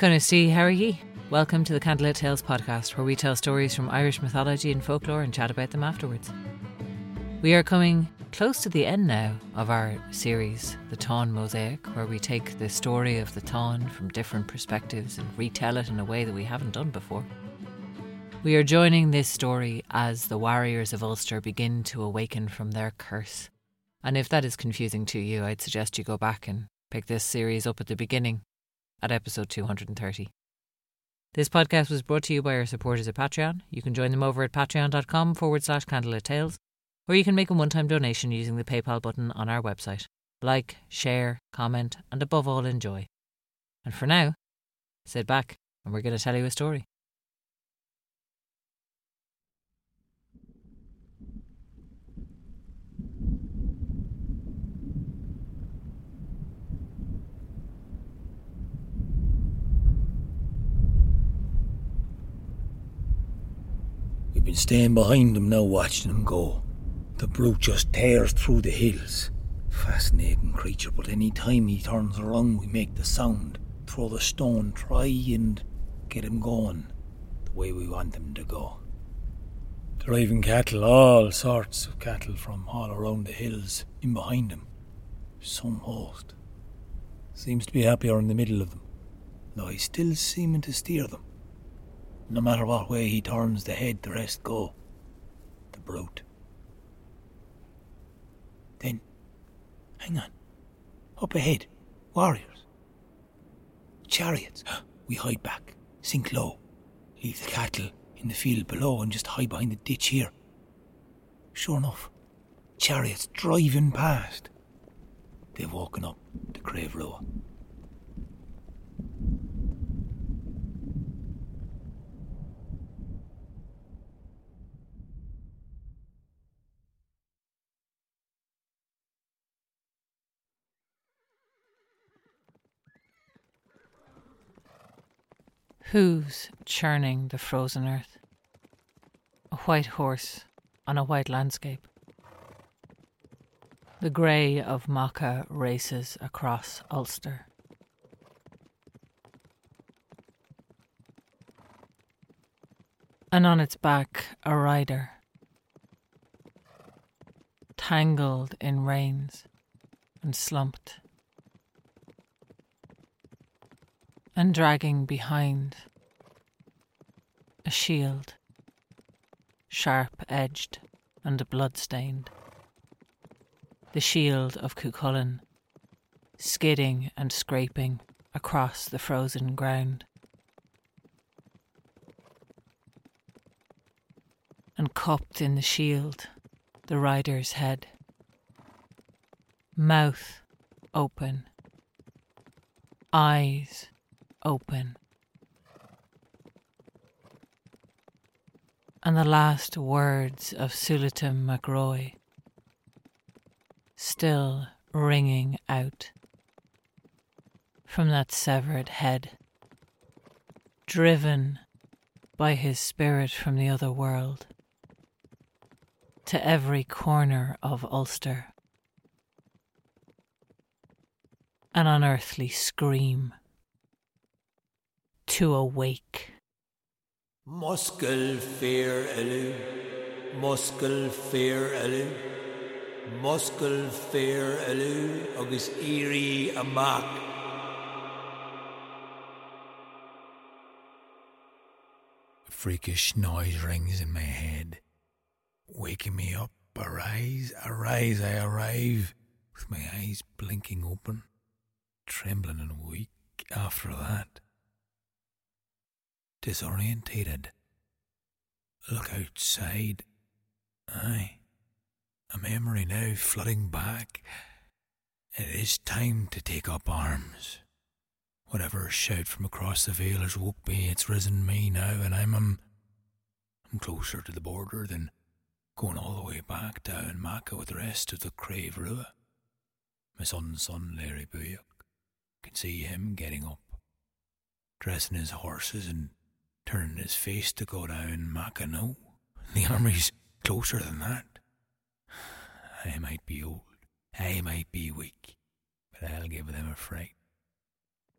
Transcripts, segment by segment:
Kunasti, how are ye? Welcome to the Candlelit Tales podcast, where we tell stories from Irish mythology and folklore and chat about them afterwards. We are coming close to the end now of our series, The Táin Mosaic, where we take the story of the Táin from different perspectives and retell it in a way that we haven't done before. We are joining this story as the warriors of Ulster begin to awaken from their curse. And if that is confusing to you, I'd suggest you go back and pick this series up at the beginning at episode 230. This podcast was brought to you by our supporters at Patreon. You can join them over at patreon.com forward slash candlelit tales, or you can make a one time donation using the PayPal button on our website. Like, share, comment, and above all, enjoy. And for now, sit back and we're going to tell you a story. Been staying behind them now, watching them go. The brute just tears through the hills. Fascinating creature, but any time he turns around, we make the sound. Throw the stone, try and get him going the way we want him to go. Driving cattle, all sorts of cattle from all around the hills, in behind him. Some host. Seems to be happier in the middle of them, though he's still seeming to steer them. No matter what way he turns the head, the rest go. The brute. Then, hang on. Up ahead, warriors. Chariots. We hide back, sink low, leave the cattle in the field below and just hide behind the ditch here. Sure enough, chariots driving past. They've woken up the Craobh Rua. Hooves churning the frozen earth. A white horse on a white landscape. The grey of Macha races across Ulster. And on its back, a rider, tangled in reins and slumped. And dragging behind a shield, sharp edged and blood-stained. The shield of Cuchulainn, skidding and scraping across the frozen ground. And cupped in the shield, the rider's head, mouth open, eyes open. And the last words of Sualtam mac Roy still ringing out from that severed head, driven by his spirit from the other world to every corner of Ulster. An unearthly scream to awake. Muskel fear elu, muskel fear elu, muskel fear elu, agus iri amak. A freakish noise rings in my head, waking me up. Arise, arise, I arrive, with my eyes blinking open, trembling and weak after that disorientated. Look outside. Aye. A memory now flooding back. It is time to take up arms. Whatever shout from across the vale has woke me, it's risen me now, and I'm um, I'm closer to the border than going all the way back down Macha with the rest of the Craobh Rua. My son's son, Larry Buyuk, can see him getting up, dressing his horses and turning his face to go down Mackinaw. The army's closer than that. I might be old, I might be weak, but I'll give them a fright.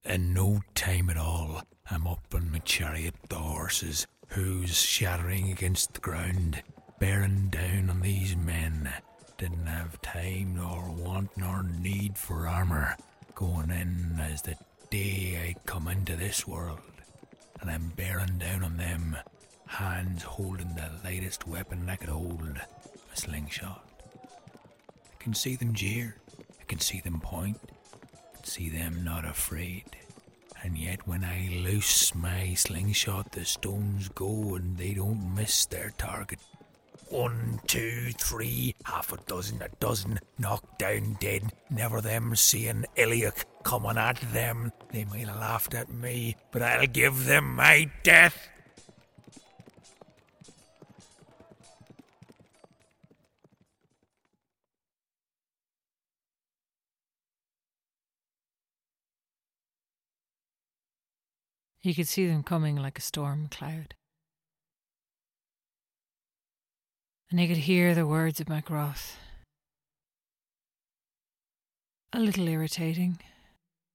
In no time at all, I'm up on my chariot, the horses, who's shattering against the ground, bearing down on these men. Didn't have time nor want nor need for armour, going in as the day I come into this world, and I'm bearing down on them, hands holding the lightest weapon I could hold, a slingshot. I can see them jeer, I can see them point, see them not afraid. And yet, when I loose my slingshot, the stones go and they don't miss their target. One, two, three, half a dozen, a dozen, knocked down dead. Never them seeing Iliach coming at them. They might have laughed at me, but I'll give them my death. He could see them coming like a storm cloud. And he could hear the words of my Macroth. A little irritating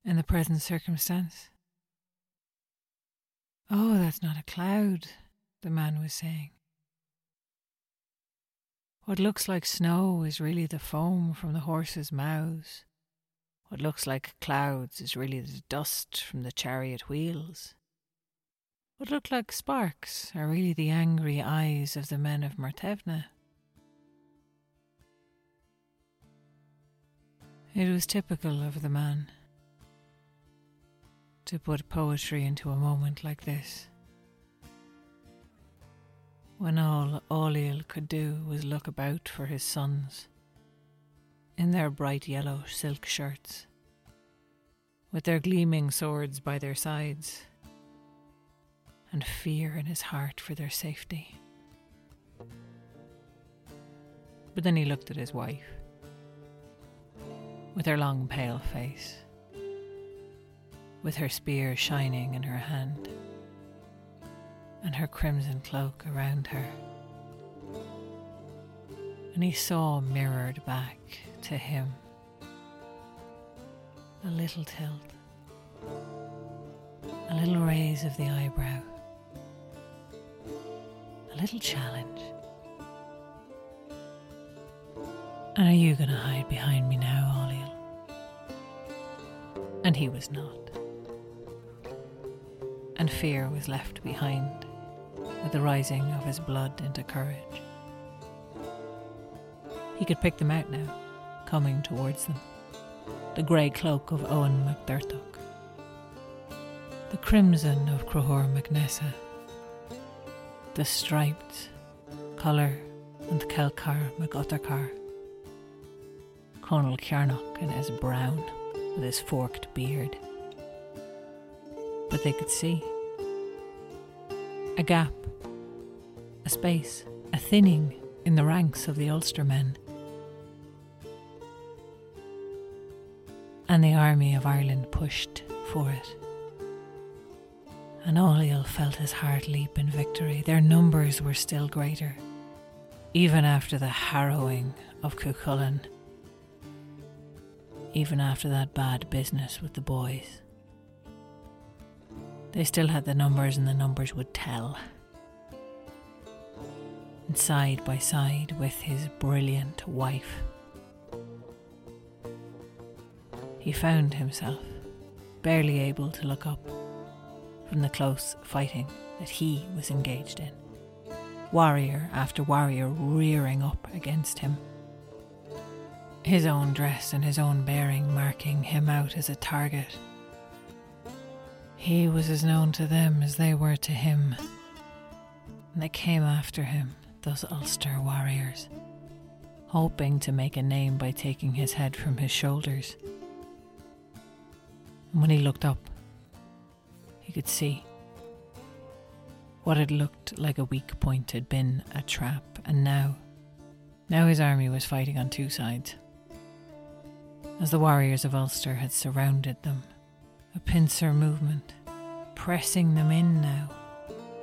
in the present circumstance. Oh, that's not a cloud, the man was saying. What looks like snow is really the foam from the horses' mouths. What looks like clouds is really the dust from the chariot wheels. What look like sparks are really the angry eyes of the men of Muirthemne. It was typical of the man to put poetry into a moment like this, when all Ailill could do was look about for his sons in their bright yellow silk shirts, with their gleaming swords by their sides and fear in his heart for their safety. But then he looked at his wife, with her long pale face, with her spear shining in her hand, and her crimson cloak around her. And he saw mirrored back to him a little tilt, a little raise of the eyebrow a little challenge. And are you going to hide behind me now, Ailill? And he was not. And fear was left behind with the rising of his blood into courage. He could pick them out now, coming towards them. The grey cloak of Owen MacDurtoch, the crimson of Crohor MacNessa the striped colour and Celcar MacUttercar. Conal Cearnach in his brown with his forked beard. But they could see a gap, a space, a thinning in the ranks of the Ulstermen. And the army of Ireland pushed for it and Ailill felt his heart leap in victory. Their numbers were still greater, even after the harrowing of Cuchulainn, even after that bad business with the boys. They still had the numbers, and the numbers would tell. And side by side with his brilliant wife, he found himself barely able to look up from the close fighting that he was engaged in. Warrior after warrior rearing up against him. His own dress and his own bearing marking him out as a target. He was as known to them as they were to him. And they came after him, those Ulster warriors, hoping to make a name by taking his head from his shoulders. And when he looked up, could see. What had looked like a weak point had been a trap, and now, now his army was fighting on two sides. As the warriors of Ulster had surrounded them, a pincer movement, pressing them in now.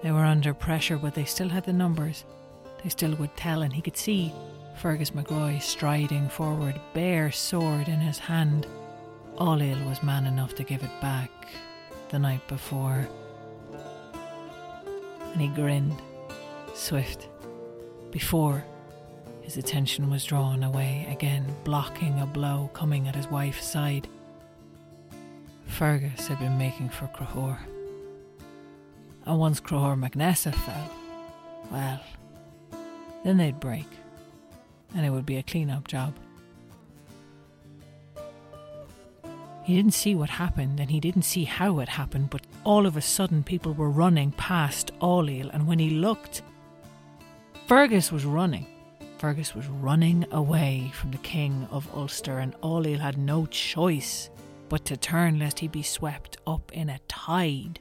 They were under pressure, but they still had the numbers. They still would tell, and he could see Fergus McRoy striding forward, bare sword in his hand, Ailill was man enough to give it back the night before. And he grinned, swift, before his attention was drawn away again, blocking a blow coming at his wife's side. Fergus had been making for Crahor. And once Crahor MacNessa fell, well, then they'd break, and it would be a clean up job. He didn't see what happened and he didn't see how it happened, but all of a sudden people were running past Ailill, and when he looked, Fergus was running. Fergus was running away from the King of Ulster, and Ailill had no choice but to turn lest he be swept up in a tide.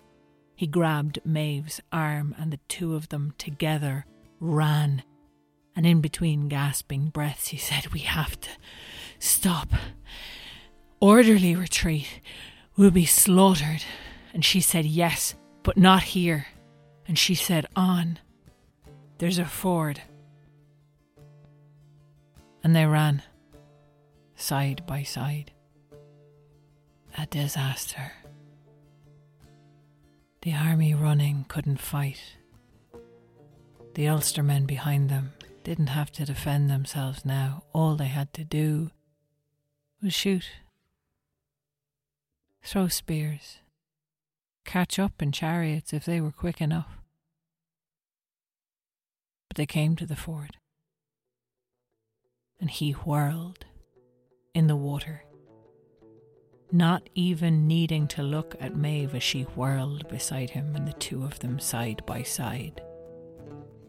He grabbed Maeve's arm, and the two of them together ran. And in between gasping breaths, he said, We have to stop. Orderly retreat. We'll be slaughtered. And she said, Yes, but not here. And she said, On. There's a ford. And they ran, side by side. A disaster. The army running couldn't fight. The Ulstermen behind them didn't have to defend themselves now. All they had to do was shoot, throw spears, catch up in chariots if they were quick enough. But they came to the ford, and he whirled in the water not even needing to look at Maeve as she whirled beside him and the two of them side by side.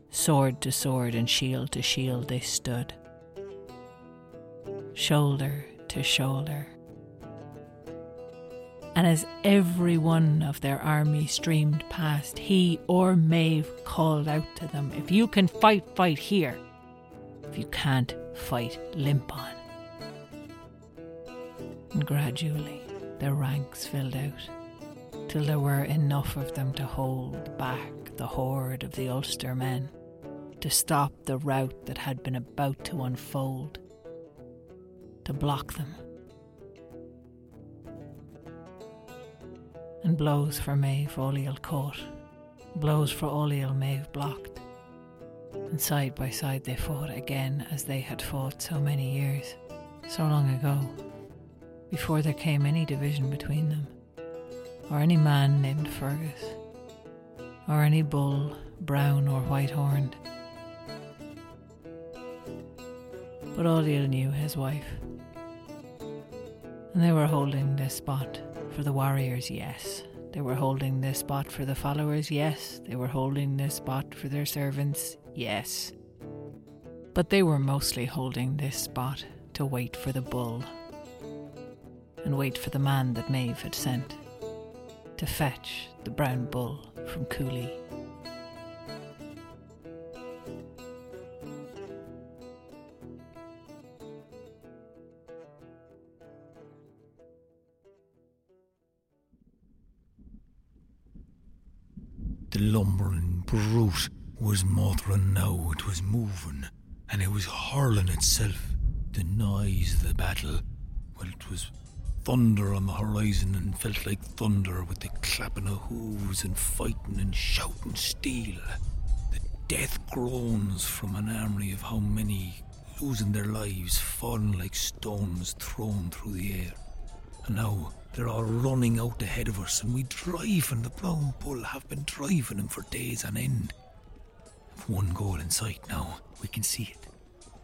Sword to sword and shield to shield they stood, shoulder to shoulder. And as every one of their army streamed past, he or Maeve called out to them, If you can fight, fight here. If you can't, fight limp on and gradually their ranks filled out, till there were enough of them to hold back the horde of the Ulster men, to stop the rout that had been about to unfold, to block them. And blows for Maeve Ailill caught, blows for Ailill Maeve blocked, and side by side they fought again as they had fought so many years, so long ago before there came any division between them, or any man named Fergus, or any bull, brown or white horned. But Ailill knew his wife, and they were holding this spot for the warriors, yes. They were holding this spot for the followers, yes. They were holding this spot for their servants, yes. But they were mostly holding this spot to wait for the bull and wait for the man that Maeve had sent to fetch the brown bull from Cooley. Lumbering brute was mothering now, it was moving, and it was hurling itself to noise of the battle. Well, it was thunder on the horizon and felt like thunder with the clapping of hooves and fighting and shouting steel. The death groans from an army of how many losing their lives, falling like stones thrown through the air. And now they're all running out ahead of us, and we drive, and the brown bull have been driving them for days on end. one goal in sight now, we can see it.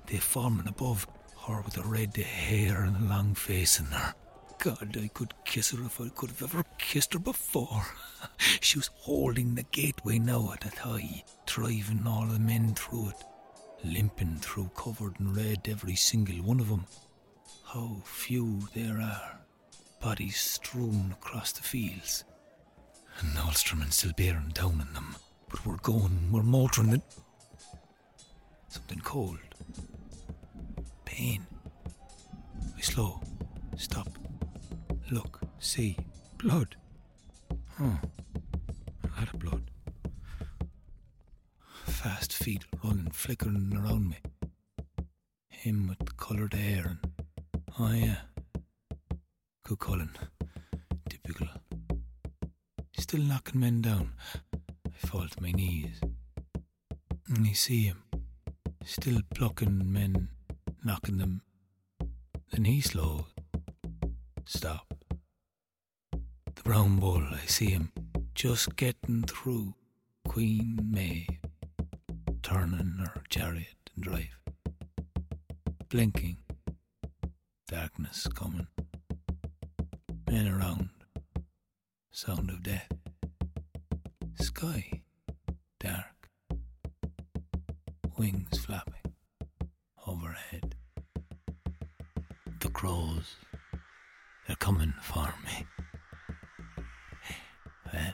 They're forming above, her with the red hair and the long face in her. God, I could kiss her if I could have ever kissed her before. she was holding the gateway now at a thigh, driving all the men through it, limping through covered in red, every single one of them. How few there are, bodies strewn across the fields. And the Ulstermen still bearing down on them. But we're going, we're motoring it. Something cold. Pain. We slow. Stop. Look, see, blood. Huh. A lot of blood. Fast feet running, flickering around me. Him with coloured hair and. Oh, yeah. Cuchulainn. Typical. Still knocking men down. I fall to my knees. And I see him. Still plucking men, knocking them. Then he slow. Stop. The brown bull, I see him just getting through Queen May, turning her chariot and drive. Blinking, darkness coming, sound of death, sky dark, wings flapping overhead. The crows, they're coming for me. Well,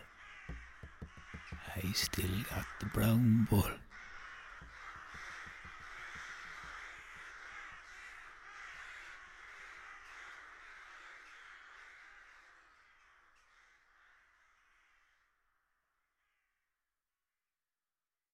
I still got the brown bull.